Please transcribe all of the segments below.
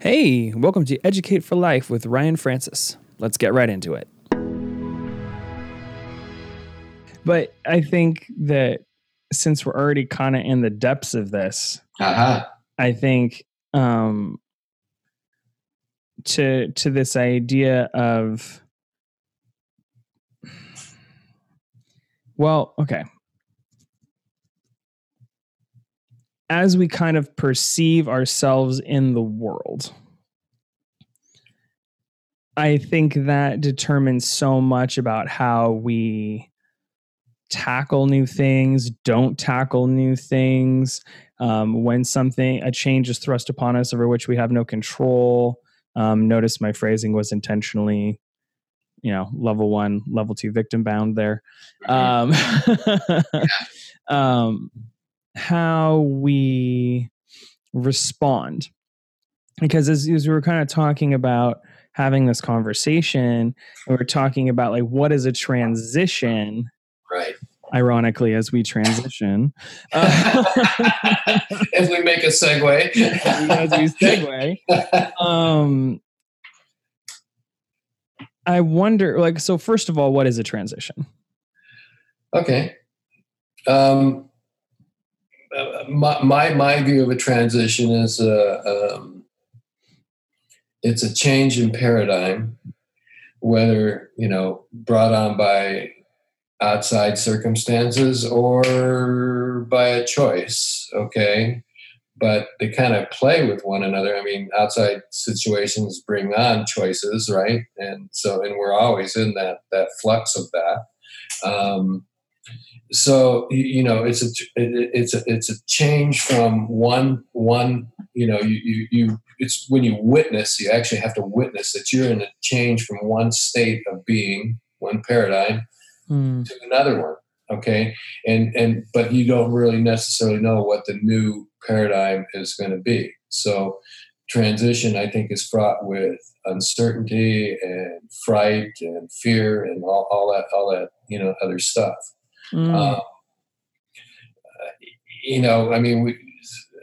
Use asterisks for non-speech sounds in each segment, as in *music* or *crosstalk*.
Hey, welcome to Educate for Life with Ryan Francis. Let's get right into it. But I think that since we're already kind of in the depths of this, Uh-huh. I think um, to to this idea of well, okay. As we kind of perceive ourselves in the world, I think that determines so much about how we tackle new things, don't tackle new things, um, when something a change is thrust upon us over which we have no control. Um, notice my phrasing was intentionally, you know, level one, level two victim bound there. Um, *laughs* um, how we respond, because as, as we were kind of talking about having this conversation, we were talking about like what is a transition right. ironically as we transition uh, *laughs* As we make a segue. as we segue um i wonder like so first of all what is a transition okay. Um, uh, my, my my view of a transition is a, um, it's a change in paradigm, whether you know brought on by outside circumstances or by a choice. Okay, but they kind of play with one another. I mean, outside situations bring on choices, right? And so, and we're always in that that flux of that. Um, so you, you know, it's a it, it's a it's a change from one one. You know, you, you you it's when you witness, you actually have to witness that you're in a change from one state of being, one paradigm, Hmm. to another one okay and and but you don't really necessarily know what the new paradigm is going to be so transition i think is fraught with uncertainty and fright and fear and all, all that all that you know other stuff Mm. um, you know i mean we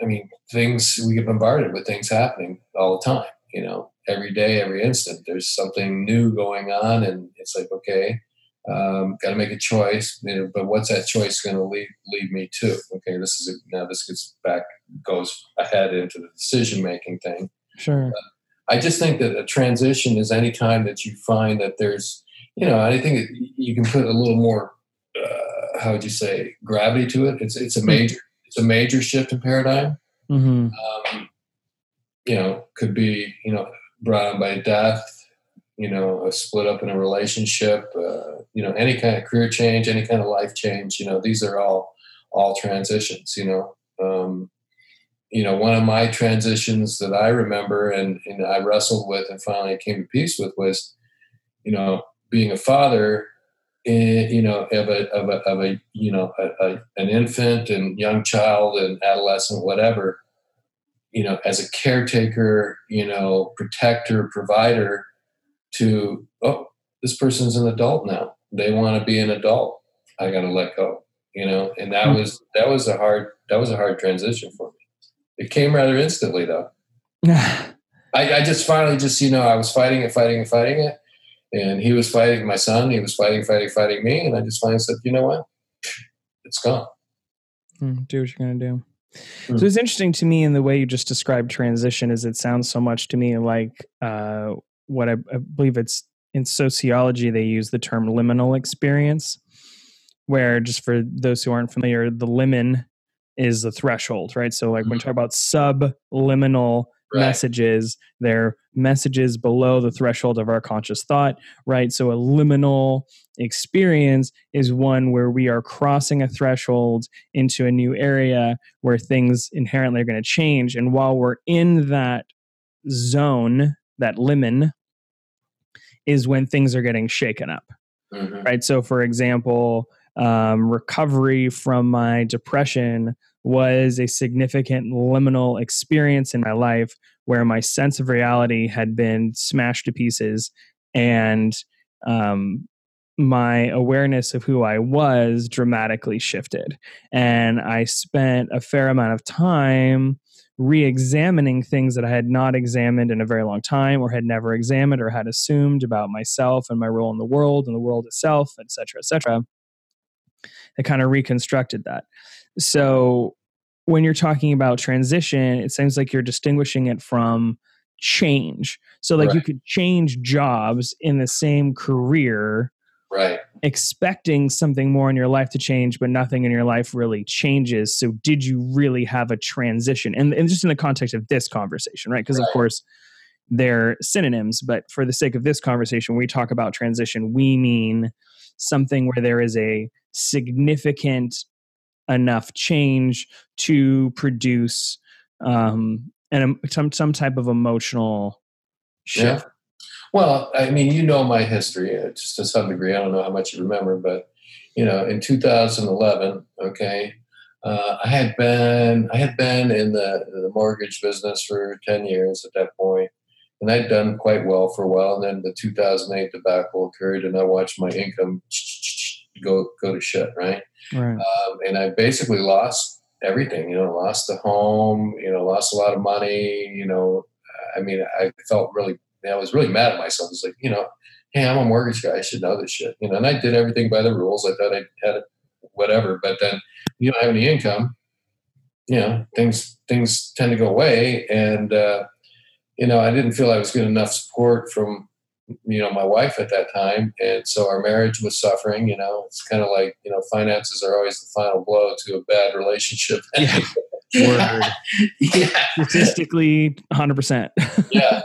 i mean things we get bombarded with things happening all the time you know every day every instant there's something new going on and it's like okay um, got to make a choice you know, but what's that choice going to lead lead me to? Okay this is a, now this gets back goes ahead into the decision making thing. Sure. I just think that a transition is any time that you find that there's, you know, I think you can put a little more, uh, how would you say, gravity to it. It's it's a major it's a major shift in paradigm. hmm Um, you know, could be you know brought on by death, you know, a split up in a relationship, uh, you know, any kind of career change, any kind of life change. You know, these are all all transitions. You know. Um, you know, one of my transitions that I remember and, and I wrestled with and finally came to peace with was, you know, being a father, eh, you know, of a, of a, of a you know, a, a, an infant and young child and adolescent, whatever, you know, as a caretaker, you know, protector, provider to, oh, this person's an adult now. They want to be an adult. I got to let go, you know, and that was, that was a hard, that was a hard transition for me. It came rather instantly, though. *sighs* I, I just finally just you know I was fighting it, fighting it, fighting it, and he was fighting my son. He was fighting, fighting, fighting me, and I just finally said, you know what, it's gone. Hmm, do what you're gonna do. Hmm. So it's interesting to me in the way you just described transition is it sounds so much to me like uh, what I, I believe it's in sociology they use the term liminal experience, where just for those who aren't familiar, the limen is the threshold, right? So like when we talk about subliminal Right. messages, they're messages below the threshold of our conscious thought, right? So a liminal experience is one where we are crossing a threshold into a new area where things inherently are going to change. And while we're in that zone, that limen, is when things are getting shaken up Mhm. right? So, for example, um, recovery from my depression was a significant liminal experience in my life where my sense of reality had been smashed to pieces and um, my awareness of who I was dramatically shifted. And I spent a fair amount of time re-examining things that I had not examined in a very long time or had never examined or had assumed about myself and my role in the world and the world itself, et cetera, et cetera. It kind of reconstructed that. So when you're talking about transition, it seems like you're distinguishing it from change. So like right. you could change jobs in the same career right expecting something more in your life to change but nothing in your life really changes so did you really have a transition and, and just in the context of this conversation right because right. of course they're synonyms but for the sake of this conversation when we talk about transition we mean something where there is a significant enough change to produce um, an, some some type of emotional shift yeah. Well, I mean, you know my history uh, just to some degree. I don't know how much you remember, but you know, in 2011, okay, uh, I had been I had been in the, the mortgage business for 10 years at that point, and I'd done quite well for a while. And then the 2008 debacle occurred, and I watched my income go go to shit, right? Right. Um, and I basically lost everything. You know, lost the home. You know, lost a lot of money. You know, I mean, I felt really I was really mad at myself. It's like, you know, hey, I'm a mortgage guy. I should know this shit. You know, and I did everything by the rules. I thought I had whatever. But then you don't have any income. You know, things things tend to go away, and uh, you know, I didn't feel I was getting enough support from you know my wife at that time, and so our marriage was suffering. You know, it's kind of like you know, finances are always the final blow to a bad relationship. Yeah. *laughs* *laughs* yeah. Statistically, hundred percent. *laughs* yeah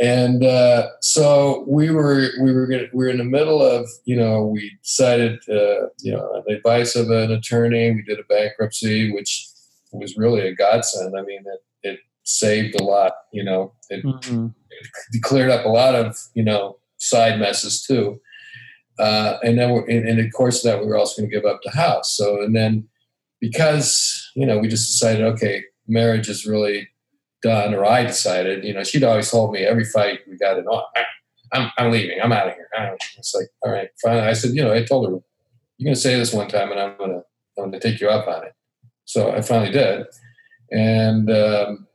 and uh, so we were we were gonna, we were in the middle of you know we decided uh, you know the advice of an attorney we did a bankruptcy which was really a godsend i mean it saved a lot you know it, mm-hmm. it cleared up a lot of you know side messes too uh, and then we're, and of course that we were also going to give up the house so and then because you know we just decided okay marriage is really done, or I decided, you know, she'd always told me every fight we got it on. I'm, I'm leaving. I'm out of here. It's like, all right, fine. I said, you know, I told her, you're going to say this one time, and I'm going to, I'm going to take you up on it. So I finally did, and um,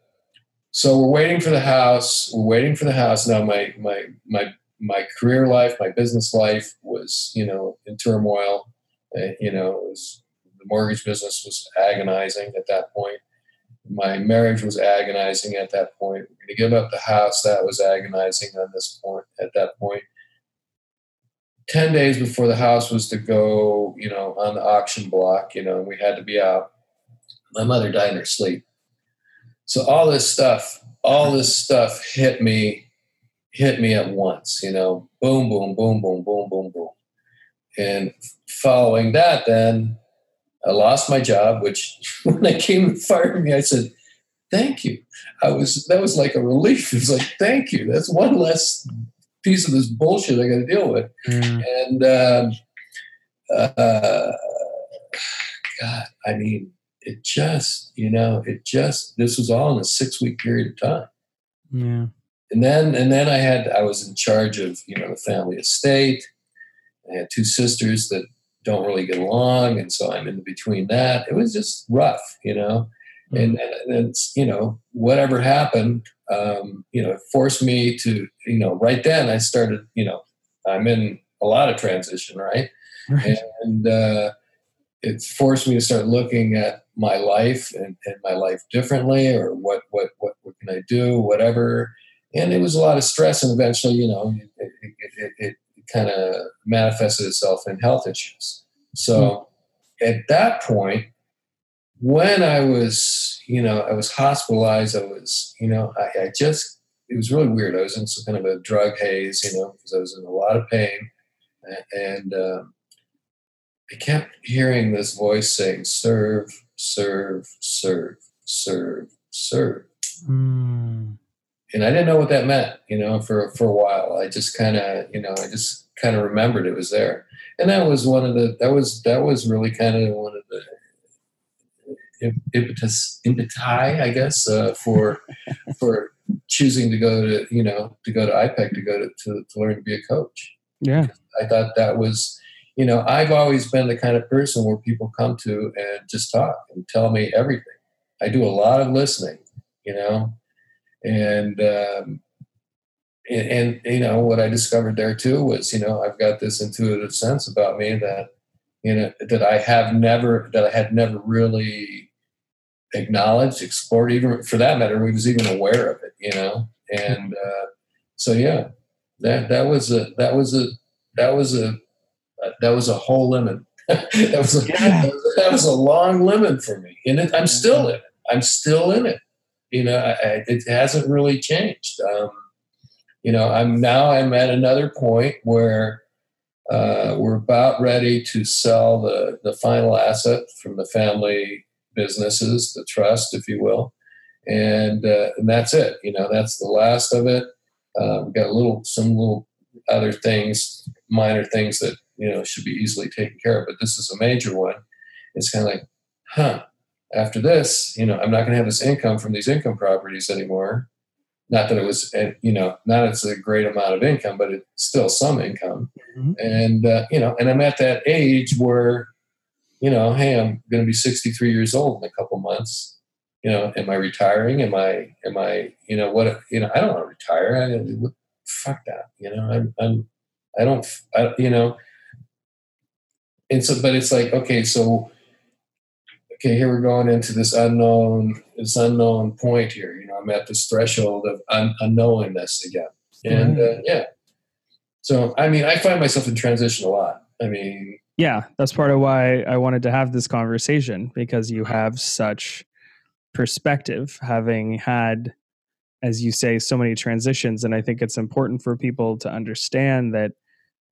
so we're waiting for the house. We're waiting for the house. Now my my my my career life, my business life was, you know, in turmoil. Uh, you know, was, the mortgage business was agonizing at that point my marriage was agonizing at that point. We're going to give up the house. That was agonizing on this point. At that point, ten days before the house was to go, you know, on the auction block, you know, we had to be out. My mother died in her sleep. So all this stuff, all this stuff hit me, hit me at once. You know, boom, boom, boom, boom, boom, boom, boom. And following that, then I lost my job, which *laughs* when they came and fired me, I said, thank you. I was, that was like a relief. *laughs* It was like, thank you. That's one less piece of this bullshit I got to deal with. Mm. And, um, uh, God, I mean, it just, you know, it just, this was all in a six week period of time. Yeah. And then, and then I had, I was in charge of, you know, the family estate. I had two sisters that don't really get along, and so I'm in between that. It was just rough, you know. Mm-hmm. And, and it's you know whatever happened, um, you know, forced me to you know right then I started you know I'm in a lot of transition, right? right. And uh, it forced me to start looking at my life and, and my life differently, or what what what what can I do, whatever. And it was a lot of stress, and eventually, you know, it, it, it, it kind of manifested itself in health issues. So mm. at that point, when I was, you know, I was hospitalized, I was, you know, I, I just, it was really weird. I was in some kind of a drug haze, you know, because I was in a lot of pain. And um, I kept hearing this voice saying, serve, serve, serve, serve, serve. Mm and I didn't know what that meant, you know, for for a while. I just kind of, you know, I just kind of remembered it was there, and that was one of the that was that was really kind of one of the impetus impeti, I guess, uh, for *laughs* for choosing to go to you know to go to IPEC to go to, to to learn to be a coach. Yeah, I thought that was. You know, I've always been the kind of person where people come to and just talk and tell me everything. I do a lot of listening you know, and, um, and, and you know what I discovered there too was you know I've got this intuitive sense about me that you know that I have never that I had never really acknowledged, explored, even for that matter, we was even aware of it, you know. And uh, so yeah, that that was a that was a that was a that was a whole lemon. *laughs* that was a, yeah. that, was, that was a long lemon for me, and it, I'm still in it. I'm still in it. You know, I, I, it hasn't really changed. Um, you know, I'm now I'm at another point where uh, we're about ready to sell the the final asset from the family businesses, the trust, if you will, and uh, and that's it. You know, that's the last of it. Uh, we've got a little some little other things, minor things that you know should be easily taken care of, but this is a major one. It's kind of like, huh. After this, you know, I'm not going to have this income from these income properties anymore. Not that it was, eh, you know, not it's a great amount of income, but it's still some income. Mm-hmm. And uh, you know, and I'm at that age where you know, hey, I'm going to be 63 years old in a couple months. You know, am I retiring? Am I, am I, you know, what, you know, I don't want to retire. I, fuck that. You know, I'm, I'm, I don't, I, you know, and so, but it's like, okay, so, okay, here we're going into this unknown, this unknown point here. You know, I'm at this threshold of un- unknowingness again. And uh, yeah. So, I mean, I find myself in transition a lot. I mean, yeah, that's part of why I wanted to have this conversation because you have such perspective, having had, as you say, so many transitions. And I think it's important for people to understand that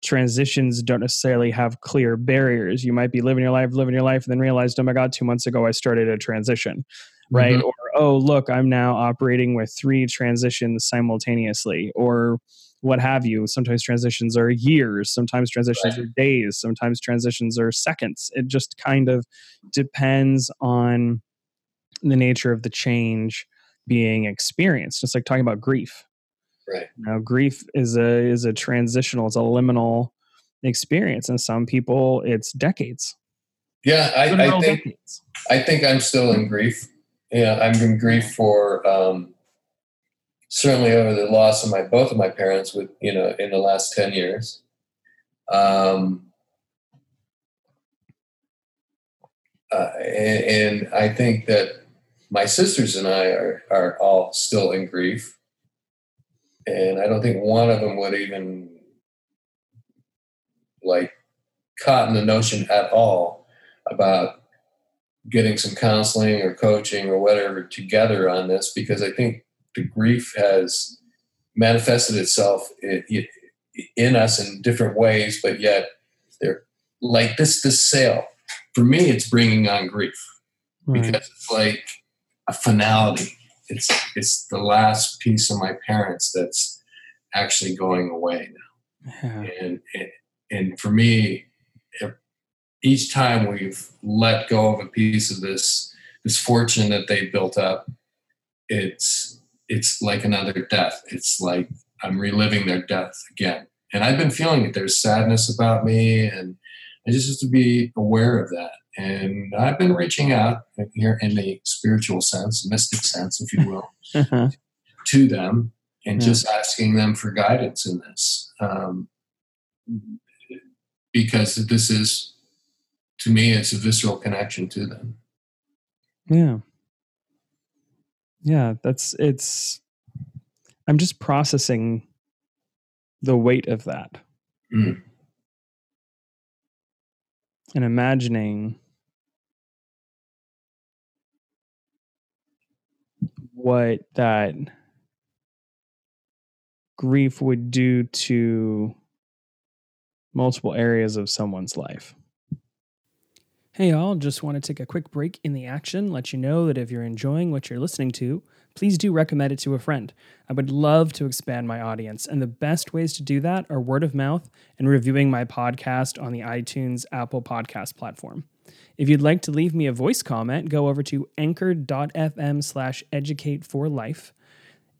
transitions don't necessarily have clear barriers. You might be living your life, living your life, and then realized, oh my God, two months ago I started a transition, right? Mm-hmm. Or, oh, look, I'm now operating with three transitions simultaneously. Or, what have you. Sometimes transitions are years, sometimes transitions right. are days, sometimes transitions are seconds. It just kind of depends on the nature of the change being experienced. Just like talking about grief. Right. Now grief is a is a transitional, it's a liminal experience. And some people it's decades. Yeah, I, I think decades. I think I'm still in grief. Yeah, I'm in grief for um certainly over the loss of my both of my parents with you know in the last 10 years um, uh, and, and, i think that my sisters and i are, are all still in grief and i don't think one of them would even like cotton the notion at all about getting some counseling or coaching or whatever together on this because i think the grief has manifested itself in, in us in different ways, but yet they're like this. This sale for me, it's bringing on grief right. because it's like a finality. It's it's the last piece of my parents that's actually going away now, yeah. and, and and for me, each time we've let go of a piece of this this fortune that they built up, it's it's like another death. It's like I'm reliving their death again. And I've been feeling it. There's sadness about me, and I just have to be aware of that. And I've been reaching out here in the spiritual sense, mystic sense, if you will, uh-huh. to them and yeah. just asking them for guidance in this. Um, because this is, to me, it's a visceral connection to them. Yeah yeah that's it's i'm just processing the weight of that mm. and imagining what that grief would do to multiple areas of someone's life Hey, y'all, just want to take a quick break in the action, let you know that if you're enjoying what you're listening to, please do recommend it to a friend. I would love to expand my audience, and the best ways to do that are word of mouth and reviewing my podcast on the iTunes Apple Podcast platform. If you'd like to leave me a voice comment, go over to anchor.fm slash educate for life.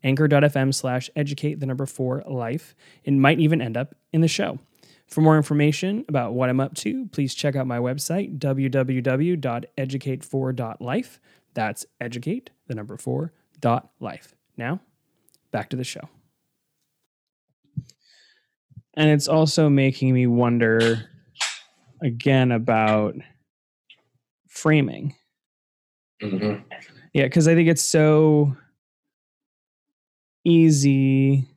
Anchor.fm slash educate the number four life. It might even end up in the show. For more information about what I'm up to, please check out my website, www.educate4.life. That's educate, the number four, dot life. Now, back to the show. And it's also making me wonder again about framing. Mm-hmm. Yeah, because I think it's so easy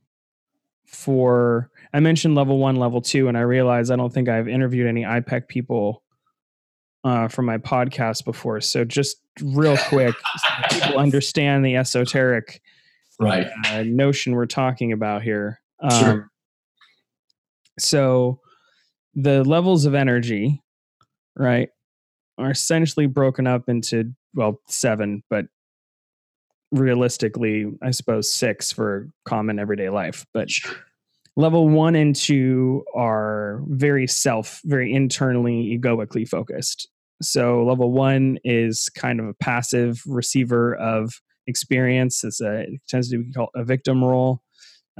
for. I mentioned level one, level two, and I realized I don't think I've interviewed any IPEC people uh, from my podcast before. So just real quick, so people understand the esoteric right uh, notion we're talking about here. Um, Sure. So the levels of energy, right, are essentially broken up into well seven, but realistically, I suppose six for common everyday life. But level one and two are very self, very internally egoically focused. So level one is kind of a passive receiver of experience. It's a, it tends to be called a victim role.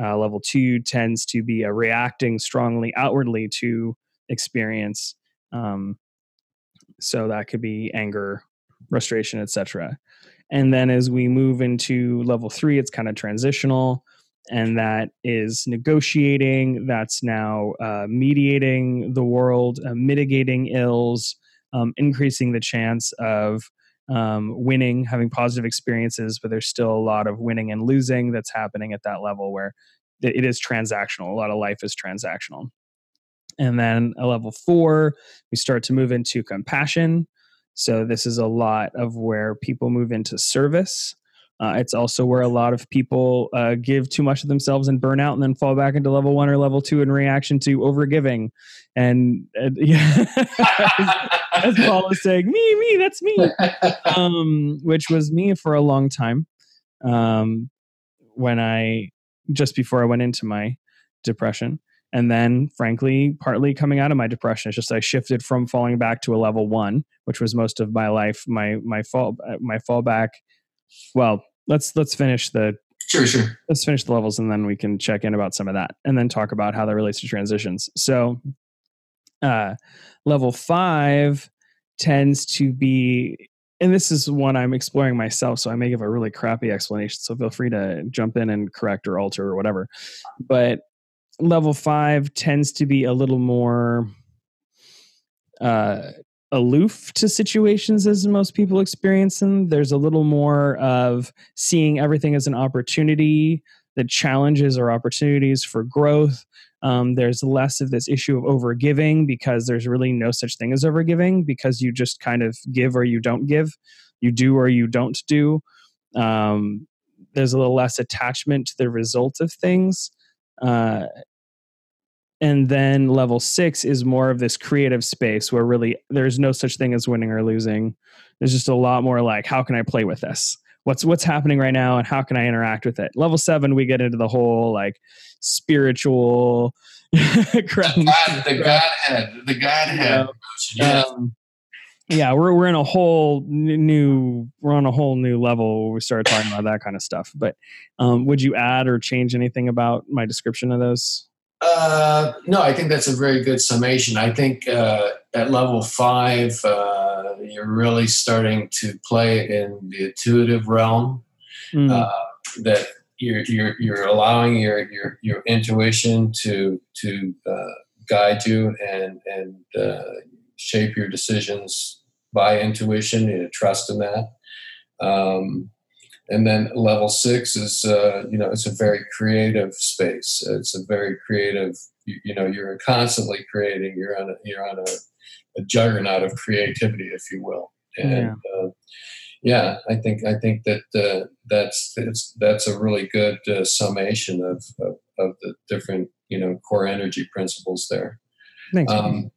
Uh, level two tends to be a reacting strongly outwardly to experience. Um, so that could be anger, frustration, etc. And then as we move into level three, it's kind of transitional and that is negotiating that's now uh, mediating the world uh, mitigating ills um, increasing the chance of um, winning having positive experiences but there's still a lot of winning and losing that's happening at that level where it is transactional a lot of life is transactional and then a level four we start to move into compassion so this is a lot of where people move into service uh, it's also where a lot of people uh, give too much of themselves and burn out and then fall back into level one or level two in reaction to overgiving. And, and *laughs* yeah, as Paul is saying, me, me, that's me, um, which was me for a long time. Um, when I, just before I went into my depression. And then, frankly, partly coming out of my depression, it's just I shifted from falling back to a level one, which was most of my life. My my fall my fallback well let's let's finish the sure, sure. let's finish the levels and then we can check in about some of that and then talk about how that relates to transitions so uh level five tends to be and this is one i'm exploring myself so i may give a really crappy explanation so feel free to jump in and correct or alter or whatever but level five tends to be a little more uh aloof to situations as most people experience them. There's a little more of seeing everything as an opportunity that challenges or opportunities for growth. Um, there's less of this issue of overgiving because there's really no such thing as overgiving because you just kind of give or you don't give, you do or you don't do. Um, there's a little less attachment to the result of things. Uh, and then level six is more of this creative space where really there's no such thing as winning or losing there's just a lot more like how can i play with this what's what's happening right now and how can i interact with it level seven we get into the whole like spiritual *laughs* crap. The, God, *laughs* the Godhead, the Godhead. Yeah. Um, yeah, we're we're in a whole new we're on a whole new level we started talking about that kind of stuff. But um, would you add or change anything about my description of those? Uh, no, I think that's a very good summation. I think uh, at level five, uh, you're really starting to play in the intuitive realm. Mm, Uh, that you're, you're you're allowing your your your intuition to to uh, guide you and and uh, shape your decisions by intuition. You trust in that. Um, and then level six is uh, you know it's a very creative space. It's a very creative. You, you know you're constantly creating. You're on a, you're on a, a juggernaut of creativity, if you will. And Yeah. uh, yeah, I think I think that uh, that's it's, that's a really good uh, summation of, of of the different you know core energy principles there. thanks. Um,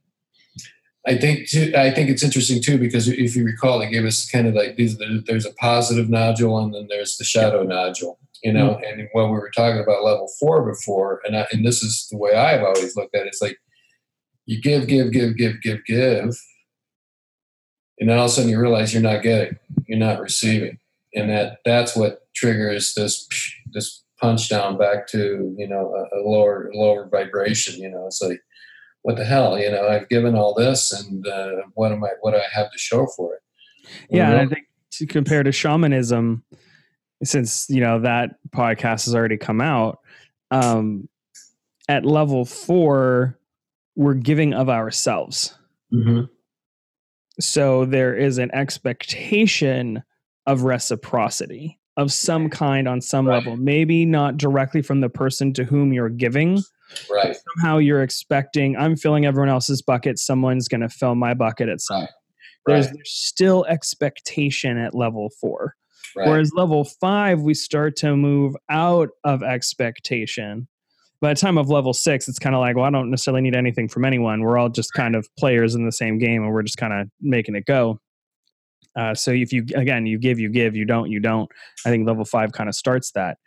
I think too, I think it's interesting too because if you recall, they gave us kind of like these. There's a positive nodule and then there's the shadow nodule. You know, mm-hmm. and when we were talking about level four before, and I, and this is the way I've always looked at it. It's like you give, give, give, give, give, give, and then all of a sudden you realize you're not getting, you're not receiving, and that that's what triggers this this punch down back to you know a, a lower lower vibration. You know, it's like what the hell? You know, I've given all this, and uh, what am I? What do I have to show for it? yeah, You and I think to compare to shamanism, since you know that podcast has already come out, um, at level four, we're giving of ourselves. Mm-hmm. So there is an expectation of reciprocity of some kind on some Right. level. Maybe not directly from the person to whom you're giving. Right. Somehow you're expecting, I'm filling everyone else's bucket, someone's going to fill my bucket at some Right. There's, Right. there's still expectation at level four. Right. Whereas level five, we start to move out of expectation. By the time of level six, it's kind of like, well, I don't necessarily need anything from anyone. We're all just kind of players in the same game, and we're just kind of making it go. Uh, so if you again, you give, you give, you don't, you don't. I think level five kind of starts that.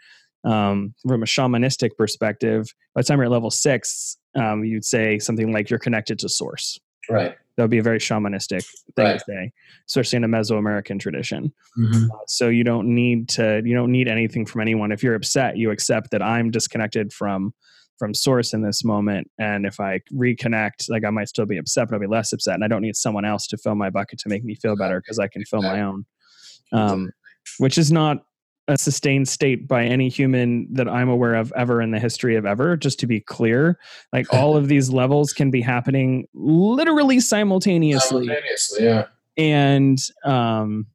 Um, from a shamanistic perspective, by the time you're at level six, um, you'd say something like you're connected to source. right. That would be a very shamanistic thing Right. to say, especially in a Mesoamerican tradition Mm-hmm. so you don't need to you don't need anything from anyone if you're upset you accept that i'm disconnected from from source in this moment and if i reconnect like i might still be upset but i'll be less upset and i don't need someone else to fill my bucket to make me feel better because i can fill my own um, which is not a sustained state by any human that i'm aware of ever in the history of ever just to be clear. Like *laughs* all of these levels can be happening literally simultaneously. Simultaneously, yeah. and um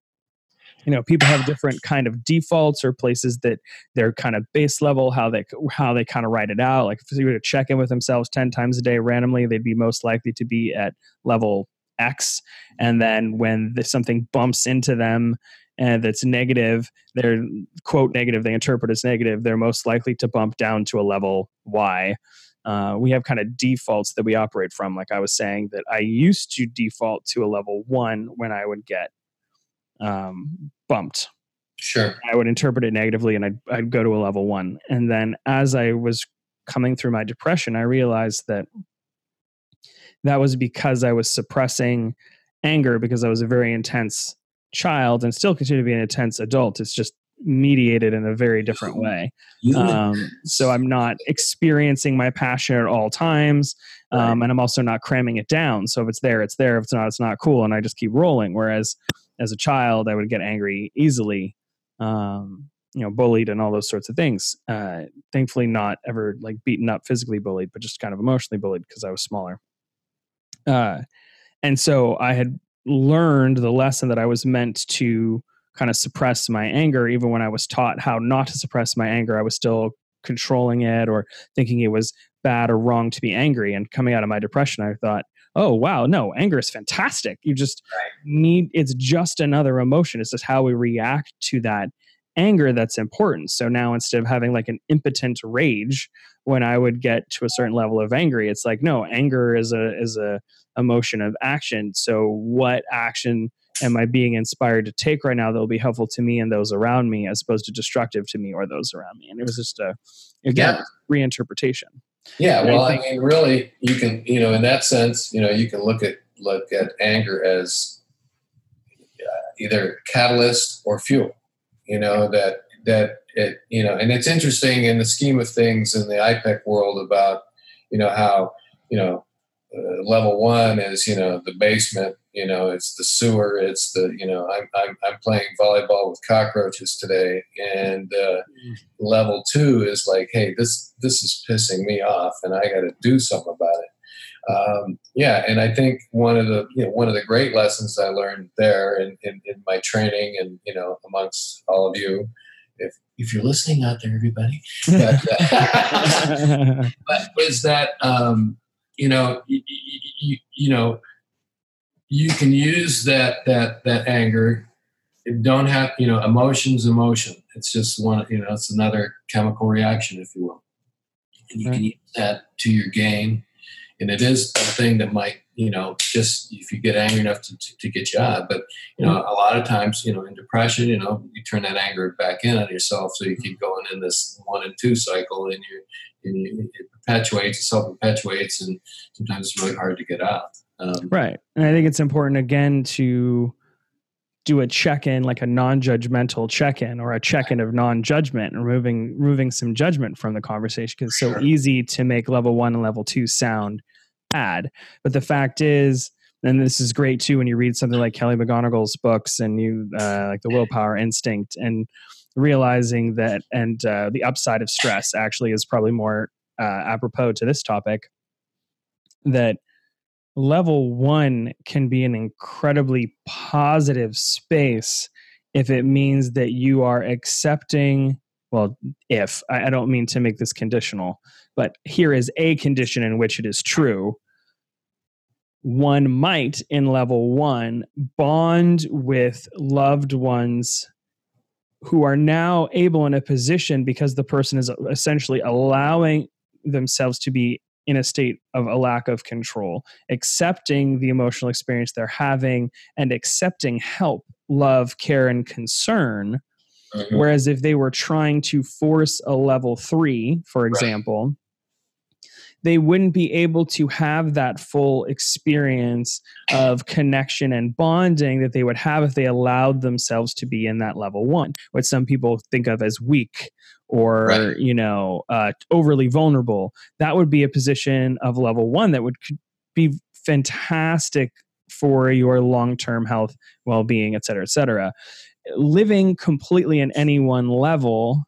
you know people have different kind of defaults or places that they're kind of base level how they how they kind of write it out. Like if they were to check in with themselves 10 times a day randomly they'd be most likely to be at level x. And then when the, something bumps into them and that's negative they're quote negative they interpret as negative they're most likely to bump down to a level y uh, we have kind of defaults that we operate from. Like I was saying, that I used to default to a level one when I would get um, bumped. Sure. I would interpret it negatively and I'd, I'd go to a level one. And then as I was coming through my depression, I realized that that was because I was suppressing anger because I was a very intense child and still continue to be an intense adult. It's just mediated in a very different way. Um, so I'm not experiencing my passion at all times, um, and I'm also not cramming it down. So if it's there, it's there. If it's not, it's not cool, and I just keep rolling. Whereas as a child, I would get angry easily, um, you know, bullied and all those sorts of things. Uh, thankfully, not ever like beaten up, physically bullied, but just kind of emotionally bullied because I was smaller. Uh, and so I had learned the lesson that I was meant to kind of suppress my anger even when i was taught how not to suppress my anger i was still controlling it or thinking it was bad or wrong to be angry. And coming out of my depression i thought oh wow no anger is fantastic. You just need it's just another emotion. It's just how we react to that anger that's important so now instead of having like an impotent rage when i would get to a certain level of angry it's like no anger is a is a emotion of action so what action am I being inspired to take right now that will be helpful to me and those around me as opposed to destructive to me or those around me? And it was just a, again, Yeah. reinterpretation. Yeah, And well, I think- mean, really, you can, you know, in that sense, you know, you can look at look at anger as uh, either catalyst or fuel. You know that that it, you know, and it's interesting in the scheme of things in the IPEC world about, you know, how you know uh, level one is you know the basement, you know, it's the sewer, it's the you know, I'm I'm, I'm playing volleyball with cockroaches today, and uh, level two is like, hey, this this is pissing me off, and I got to do something. Um, yeah, and I think one of the you know one of the great lessons I learned there in, in, in my training, and you know amongst all of you, if if you're listening out there, everybody, but, uh, *laughs* but was that um, you know you, you, you know you can use that that that anger. It don't have you know emotions emotion. It's just one you know it's another chemical reaction if you will. And you can use that to your gain and it is a thing that might you know just if you get angry enough to, to, to get you out but you know a lot of times you know in depression you know you turn that anger back in on yourself so you keep going in this one and two cycle and you and you, it perpetuates it self-perpetuates and sometimes it's really hard to get out um, right. And I think it's important again to do a check-in, like a non-judgmental check-in or a check-in of non-judgment, removing removing some judgment from the conversation because it's so Sure. easy to make level one and level two sound bad. But the fact is, and this is great too when you read something like Kelly McGonigal's books and you uh, like the Willpower Instinct and realizing that and uh, the upside of stress actually is probably more uh, apropos to this topic that level one can be an incredibly positive space if it means that you are accepting well if I, don't mean to make this conditional but here is a condition in which it is true. One might in level one bond with loved ones who are now able in a position because the person is essentially allowing themselves to be in a state of a lack of control, accepting the emotional experience they're having and accepting help, love, care, and concern. Mm-hmm. Whereas if they were trying to force a level three, for example, right they wouldn't be able to have that full experience of connection and bonding that they would have if they allowed themselves to be in that level one, what some people think of as weak or right. you know uh, overly vulnerable. That would be a position of level one that would be fantastic for your long-term health, well-being, et cetera, et cetera. Living completely in any one level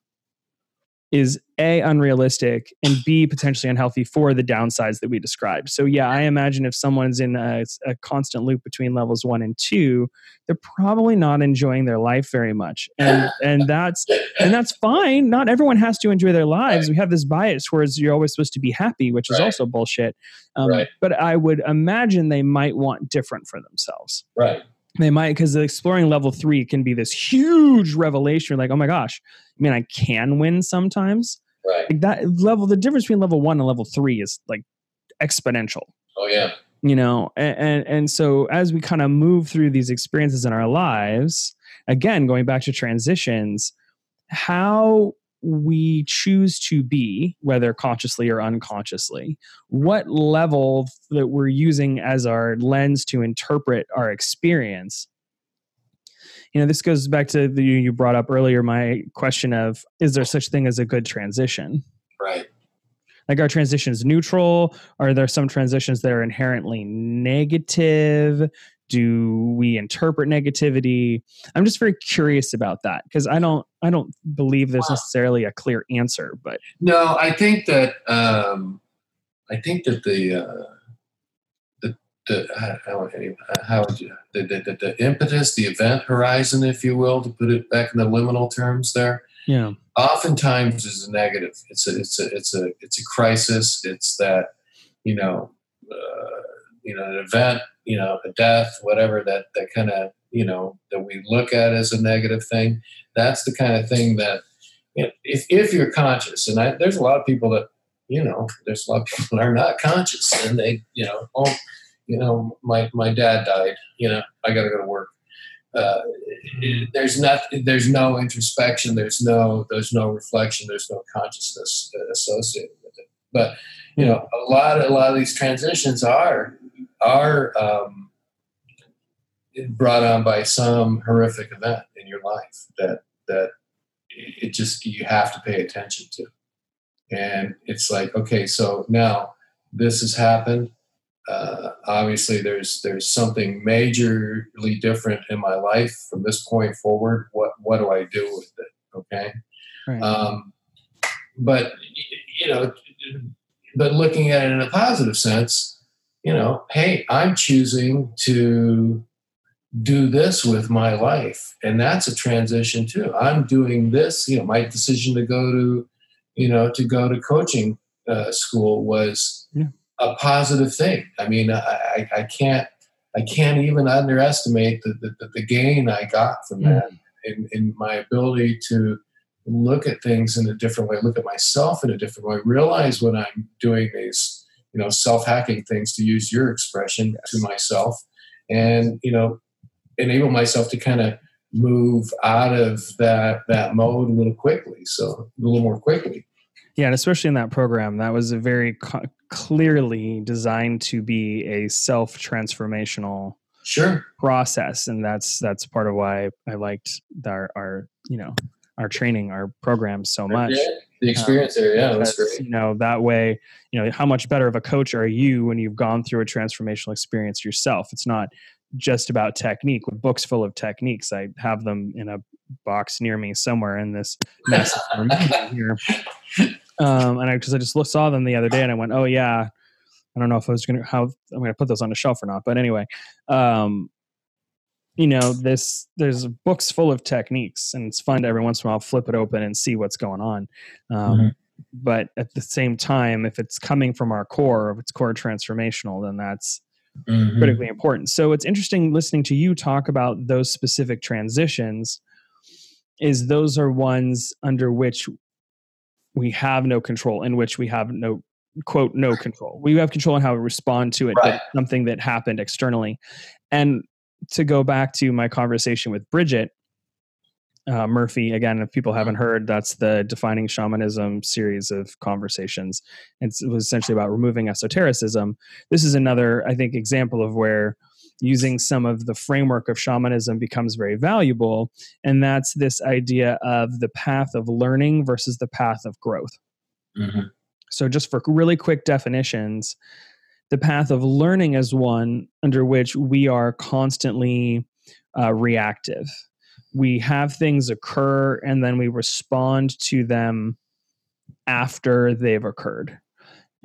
is a unrealistic and b potentially unhealthy for the downsides that we described. So yeah i imagine if someone's in a, a, constant loop between levels one and two they're probably not enjoying their life very much. And and that's and that's fine. Not everyone has to enjoy their lives. Right. we have this bias whereas you're always supposed to be happy which is right. also bullshit. Um, right. but i would imagine they might want different for themselves. Right they might because exploring level three can be this huge revelation like oh my gosh i mean i can win sometimes? Right. Like that level the difference between level one and level three is like exponential. Oh yeah. You know and and, and so as we kind of move through these experiences in our lives again going back to transitions how we choose to be, whether consciously or unconsciously, what level that we're using as our lens to interpret our experience. You know, this goes back to the you brought up earlier my question of is there such thing as a good transition? Right. Like our transitions neutral? Are there some transitions that are inherently negative? Do we interpret negativity? I'm just very curious about that because i don't i don't believe there's necessarily a clear answer but no i think that um i think that the uh the the how, how would you the, the, the impetus the event horizon if you will to put it back in the liminal terms there yeah. oftentimes is a negative. It's a it's a it's a it's a crisis. It's that you know uh, you know an event you know a death whatever that that kind of you know that we look at as a negative thing that's the kind of thing that you know, if, if you're conscious and I, there's a lot of people that you know there's a lot of people that are not conscious and they you know oh you know my my dad died you know i gotta go to work. Uh, there's not there's no introspection there's no there's no reflection there's no consciousness associated with it. But you know a lot a lot of these transitions are are um, brought on by some horrific event in your life that that it just you have to pay attention to. And it's like okay so now this has happened. Uh, obviously there's there's something majorly different in my life from this point forward. What what do i do with it? Okay? Right. um, but you know but looking at it in a positive sense you know, hey, I'm choosing to do this with my life. And that's a transition too. I'm doing this, you know, my decision to go to, you know, to go to coaching uh, school was yeah. a positive thing. I mean, I, I, can't, I can't even underestimate the, the, the gain I got from that in, in my ability to look at things in a different way, look at myself in a different way, realize when I'm doing these you know self-hacking things to use your expression yes. to myself and you know enable myself to kind of move out of that that mode a little quickly so a little more quickly. Yeah and especially in that program that was a very co- clearly designed to be a self transformational sure. process and that's that's part of why i liked our our you know our training our program so much the experience um, there yeah that's great you know that way you know how much better of a coach are you when you've gone through a transformational experience yourself it's not just about technique with books full of techniques. I have them in a box near me somewhere in this mess *laughs* here. Um, and I because I just saw them the other day and I went, oh yeah, I don't know if I was gonna how I'm gonna put those on the shelf or not, but anyway, um, you know, this there's books full of techniques, and it's fun to every once in a while flip it open and see what's going on. Um, mm-hmm. But at the same time, if it's coming from our core, if it's core transformational, then that's mm-hmm. critically important. So it's interesting listening to you talk about those specific transitions. Is those are ones under which we have no control, in which we have no quote no control. We have control on how we respond to it, right. but something that happened externally. And to go back to my conversation with Bridget uh, Murphy, again, if people haven't heard, that's the Defining Shamanism series of conversations. It's, it was essentially about removing esotericism. This is another, I think, example of where using some of the framework of shamanism becomes very valuable. And that's this idea of the path of learning versus the path of growth. Mm-hmm. So, just for really quick definitions, the path of learning is one under which we are constantly uh, reactive. We have things occur and then we respond to them after they've occurred.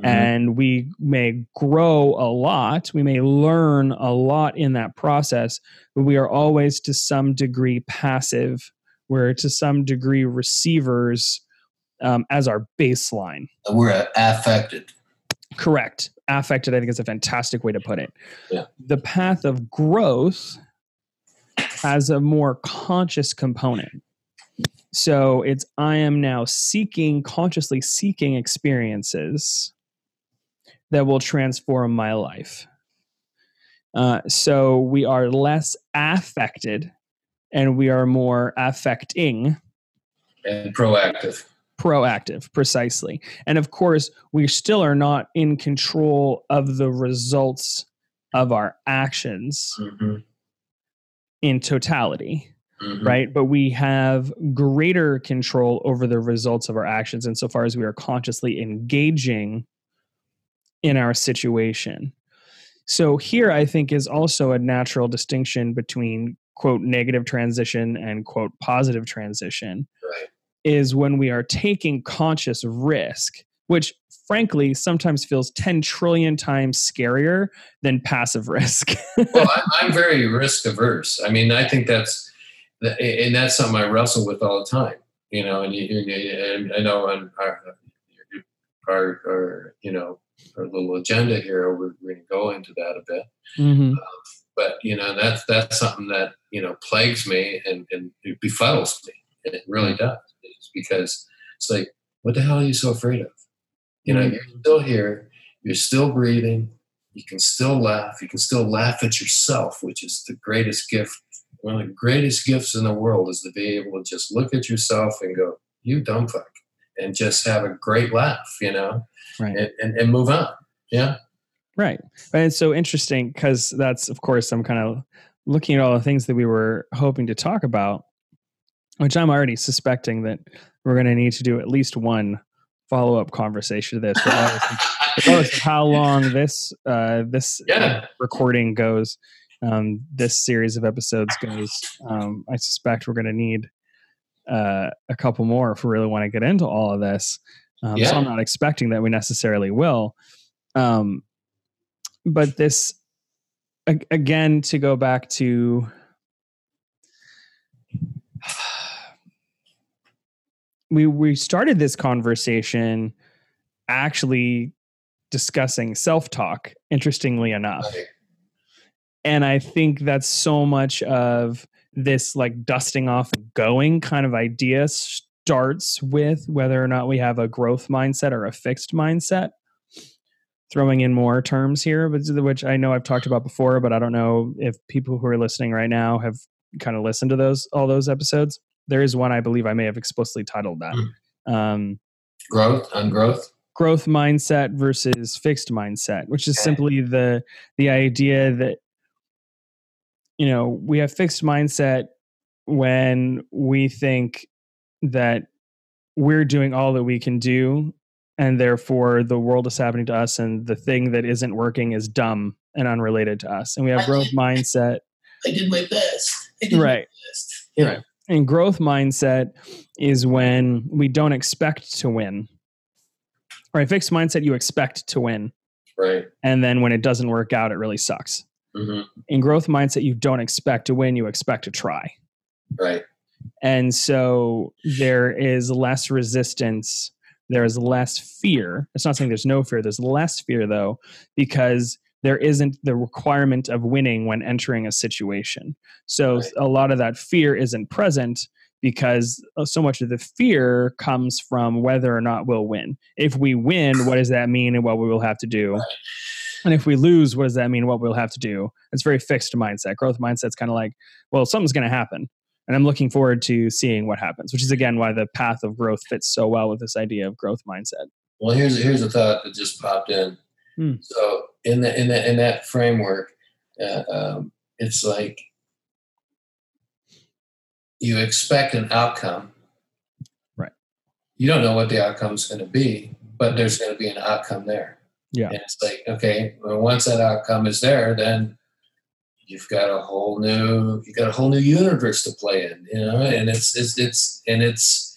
Mm-hmm. And we may grow a lot, we may learn a lot in that process, but we are always to some degree passive. We're to some degree receivers um, as our baseline. We're affected. Correct. Affected, I think, is a fantastic way to put it. Yeah. The path of growth has a more conscious component. So it's I am now seeking, consciously seeking experiences that will transform my life. Uh, so we are less affected and we are more affecting and proactive proactive precisely. And of course we still are not in control of the results of our actions mm-hmm. in totality mm-hmm. right? But we have greater control over the results of our actions insofar as we are consciously engaging in our situation. So here i think is also a natural distinction between quote negative transition and quote positive transition. Right is when we are taking conscious risk, which frankly sometimes feels 10 trillion times scarier than passive risk. *laughs* well, I'm, I'm, very risk averse. I mean, I think that's, and that's something I wrestle with all the time, you know, and, you, and I know on our, our, our, you know, our little agenda here, we're, we're going to go into that a bit. Mm-hmm. Um, but, you know, that's, that's something that, you know, plagues me and, and befuddles me. and It really does because it's like, what the hell are you so afraid of? You know, mm-hmm. you're still here, you're still breathing, you can still laugh, you can still laugh at yourself, which is the greatest gift. One of the greatest gifts in the world is to be able to just look at yourself and go, you dumb fuck, and just have a great laugh, you know, right. and, and, and move on. Yeah. Right. And it's so interesting because that's, of course, I'm kind of looking at all the things that we were hoping to talk about which I'm already suspecting that we're going to need to do at least one follow up conversation to this, *laughs* regardless of, how long this uh, this yeah. recording goes. Um, this series of episodes goes. Um, I suspect we're going to need uh, a couple more if we really want to get into all of this. Um, yeah. So I'm not expecting that we necessarily will. Um, but this, again, to go back to we we started this conversation actually discussing self-talk interestingly enough. And i think that's so much of this like dusting off and going kind of idea starts with whether or not we have a growth mindset or a fixed mindset. Throwing in more terms here which i know i've talked about before but i don't know if people who are listening right now have kind of listened to those all those episodes there is one I believe I may have explicitly titled that. Mm. Um, growth on growth. Growth mindset versus fixed mindset, which is okay. simply the the idea that you know we have fixed mindset when we think that we're doing all that we can do and therefore the world is happening to us and the thing that isn't working is dumb and unrelated to us. And we have growth mindset. I did my best. I did Right. my best. Yeah. Right. And growth mindset is when we don't expect to win. Or a fixed mindset, you expect to win. Right. And then when it doesn't work out, it really sucks. hmm In growth mindset, you don't expect to win, you expect to try. Right. And so there is less resistance. There is less fear. It's not saying there's no fear. There's less fear, though, because there isn't the requirement of winning when entering a situation. So Right. a lot of that fear isn't present because uh, so much of the fear comes from whether or not we'll win. If we win, what does that mean and what we will have to do? And if we lose, what does that mean? What we'll have to do? It's very fixed mindset. Growth mindset's kind of like, well, something's going to happen and I'm looking forward to seeing what happens. Which is again why the path of growth fits so well with this idea of growth mindset. Well, here's here's a thought that just popped in. Hmm. So in the in that in that framework, uh, um, it's like you expect an outcome. Right. You don't know what the outcome is going to be, but there's going to be an outcome there. Yeah. And it's like okay, well, once that outcome is there, then you've got a whole new you got a whole new universe to play in, you know. And it's it's it's and it's.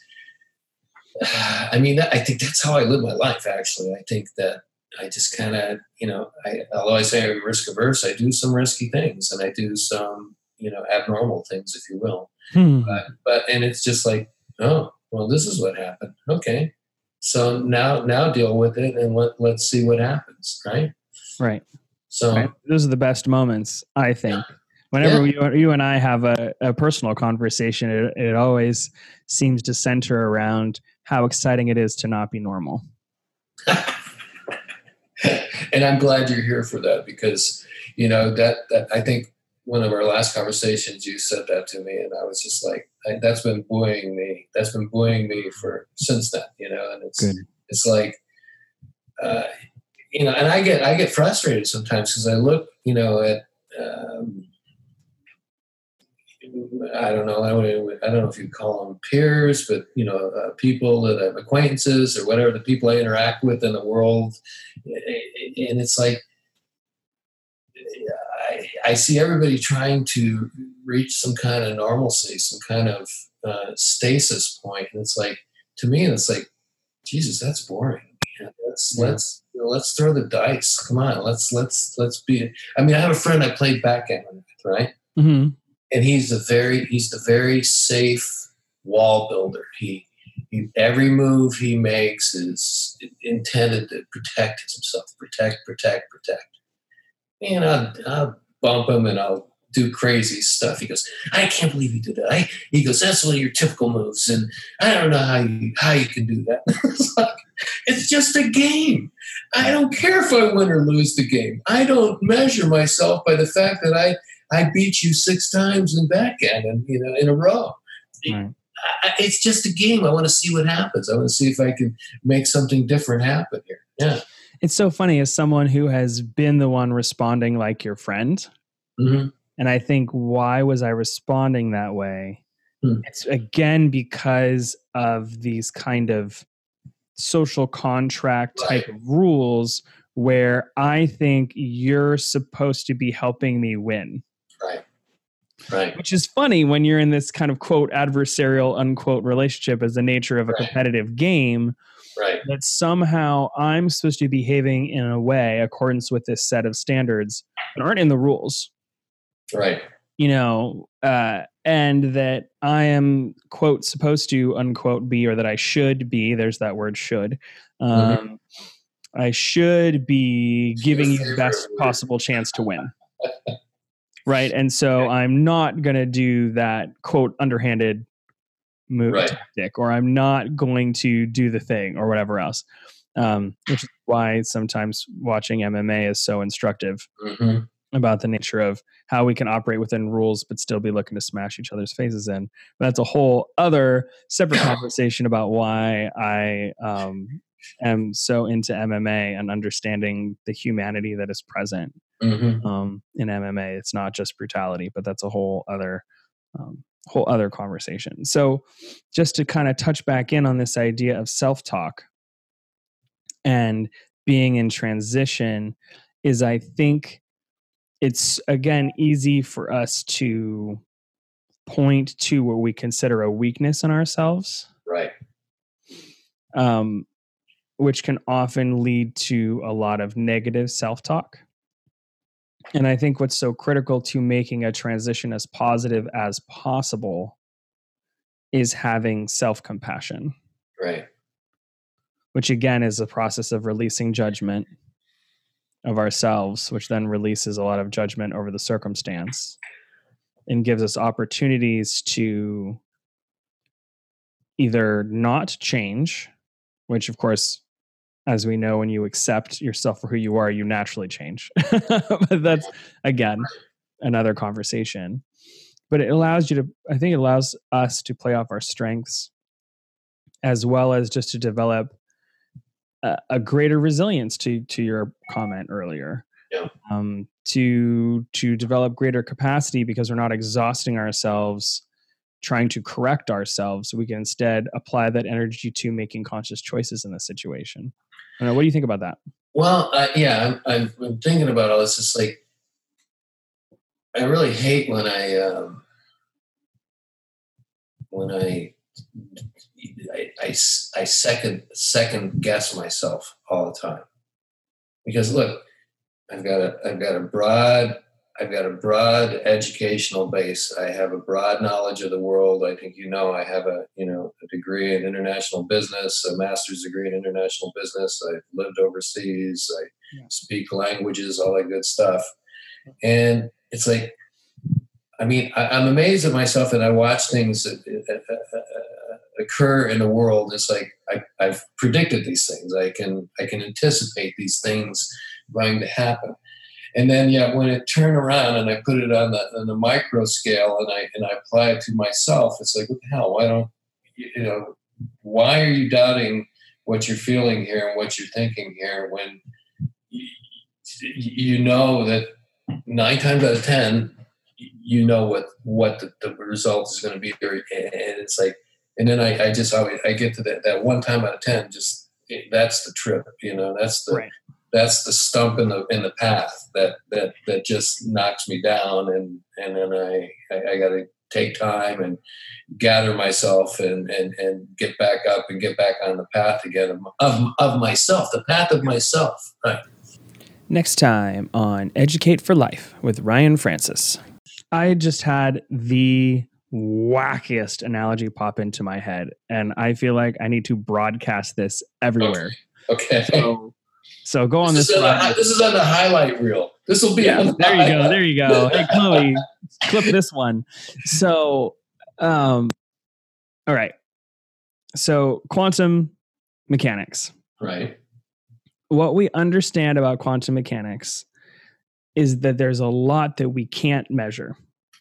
*sighs* I mean, I think that's how I live my life. Actually, I think that I just kind of, you know, I, although I say I'm risk averse, I do some risky things and I do some, you know, abnormal things, if you will. Hmm. But, but and it's just like, oh, well, this is what happened. Okay, so now now deal with it and let let's see what happens, right? Right. So right. Those are the best moments, I think. Whenever Yeah. you, you and I have a, a personal conversation, it, it always seems to center around how exciting it is to not be normal. *laughs* *laughs* and I'm glad you're here for that because you know that that I think one of our last conversations you said that to me and I was just like I, that's been buoying me that's been buoying me for since then you know and it's Good. it's like uh, you know and I get I get frustrated sometimes because I look you know at um, I don't know I don't, I don't know if you call them peers but you know uh, people that have acquaintances or whatever the people I interact with in the world and it's like I, I see everybody trying to reach some kind of normalcy, some kind of uh, stasis point, and it's like to me, it's like Jesus, that's boring. Let's Yeah. let's you know, let's throw the dice. Come on, let's let's let's be. I mean, I have a friend I played backgammon with, right? Mm-hmm. And he's the very he's the very safe wall builder. He, he every move he makes is intended to protect himself, protect, protect, protect. And I'll, I'll bump him and I'll do crazy stuff. He goes, I can't believe you did that. I, he goes, that's one of your typical moves, and I don't know how you how you can do that. *laughs* it's like it's just a game. I don't care if I win or lose the game. I don't measure myself by the fact that I I beat you six times in backgammon, you know, in a row. Right. It's just a game. I want to see what happens. I want to see if I can make something different happen here. Yeah. It's so funny as someone who has been the one responding like your friend. hmm And I think, why was I responding that way? Hmm. It's again because of these kind of social contract type of rules where I think you're supposed to be helping me win. Right. Right. Which is funny when you're in this kind of quote adversarial unquote relationship as the nature of a Right. competitive game Right. that somehow I'm supposed to be behaving in a way accordance with this set of standards that aren't in the rules, Right. you know, uh, and that I am quote supposed to unquote be, or that I should be. There's that word should. Um, I should be giving you the best possible chance to win. *laughs* right. And so I'm not going to do that quote underhanded move Right. tactic, or I'm not going to do the thing, or whatever else. Um, which is why sometimes watching MMA is so instructive hmm about the nature of how we can operate within rules but still be looking to smash each other's faces in. But that's a whole other separate *laughs* conversation about why I um, am so into MMA and understanding the humanity that is present hmm um, in MMA. It's not just brutality, but that's a whole other um, whole other conversation. So, just to kind of touch back in on this idea of self talk and being in transition, is I think it's again easy for us to point to what we consider a weakness in ourselves Right. um, which can often lead to a lot of negative self talk. And I think what's so critical to making a transition as positive as possible is having self compassion, Right. which again is a process of releasing judgment of ourselves, which then releases a lot of judgment over the circumstance and gives us opportunities to either not change, which of course, as we know, when you accept yourself for who you are, you naturally change. *laughs* but that's again another conversation. But it allows you to, I think it allows us to play off our strengths as well as just to develop a, a greater resilience to to your comment earlier. Yeah. Um, to to develop greater capacity because we're not exhausting ourselves trying to correct ourselves. We can instead apply that energy to making conscious choices in the situation. I know, what do you think about that? Well, uh, yeah, I'm, I'm, thinking about all this. It's like I really hate when I um, when i i i second second guess myself all the time because look, I've got a I've got a broad I've got a broad educational base. I have a broad knowledge of the world. I think you know I have a you know a degree in international business, a master's degree in international business. I've lived overseas. I Yeah. speak languages, all that good stuff. And it's like, I mean, I, I'm amazed at myself, and I watch things uh, uh, uh, occur in the world. It's like I, I've predicted these things. I can I can anticipate these things going to happen. And then, yeah, when it turned around and I put it on the on the micro scale and I and I apply it to myself, it's like, what the hell? Why don't you know? Why are you doubting what you're feeling here and what you're thinking here when you, you know that nine times out of ten, you know what what the, the result is going to be, or- and it's like, and then I, I just always I get to that that one time out of ten, just eh, that's the trip, you know, that's the Right. That's the stump in the in the path that that that just knocks me down and and then I I, I got to take time and gather myself and and and get back up and get back on the path again of of, of myself the path of myself right Next time on Educate for Life with Ryan Francis. I just had the wackiest analogy pop into my head, and I feel like I need to broadcast this everywhere. okay So, so go on this, this is on the, this is on the highlight reel this will be Yeah, on the there you go. There you go. Hey, Chloe, clip this one. So, um, all right. So, quantum mechanics. right What we understand about quantum mechanics is that there's a lot that we can't measure.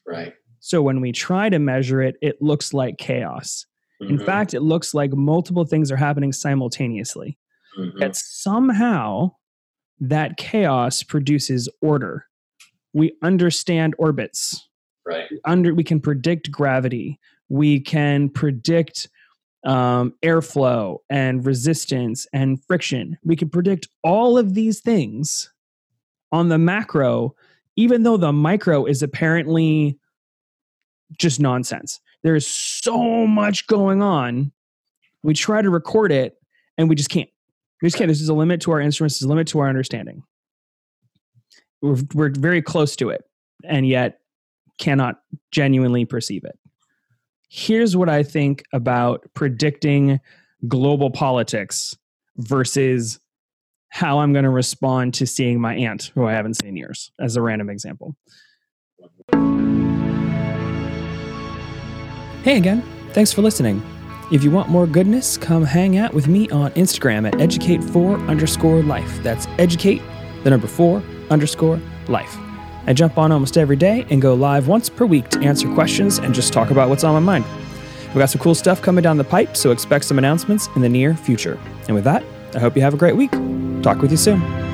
right So, when we try to measure it, it looks like chaos. In Mhm, fact, it looks like multiple things are happening simultaneously. Mhm. Yet somehow that chaos produces order. We understand orbits. right Under we can predict gravity. We can predict um, airflow and resistance and friction. We can predict all of these things on the macro, even though the micro is apparently just nonsense. There is so much going on. We try to record it and we just can't. We just can't. This is a limit to our instruments, this is a limit to our understanding. We're, we're very close to it and yet cannot genuinely perceive it. Here's what I think about predicting global politics versus how I'm going to respond to seeing my aunt, who I haven't seen in years, as a random example. Hey again, thanks for listening. If you want more goodness, come hang out with me on Instagram at educate4 underscore life. That's educate, the number four underscore life. I jump on almost every day and go live once per week to answer questions and just talk about what's on my mind. We've got some cool stuff coming down the pipe, so expect some announcements in the near future. And with that, I hope you have a great week. Talk with you soon.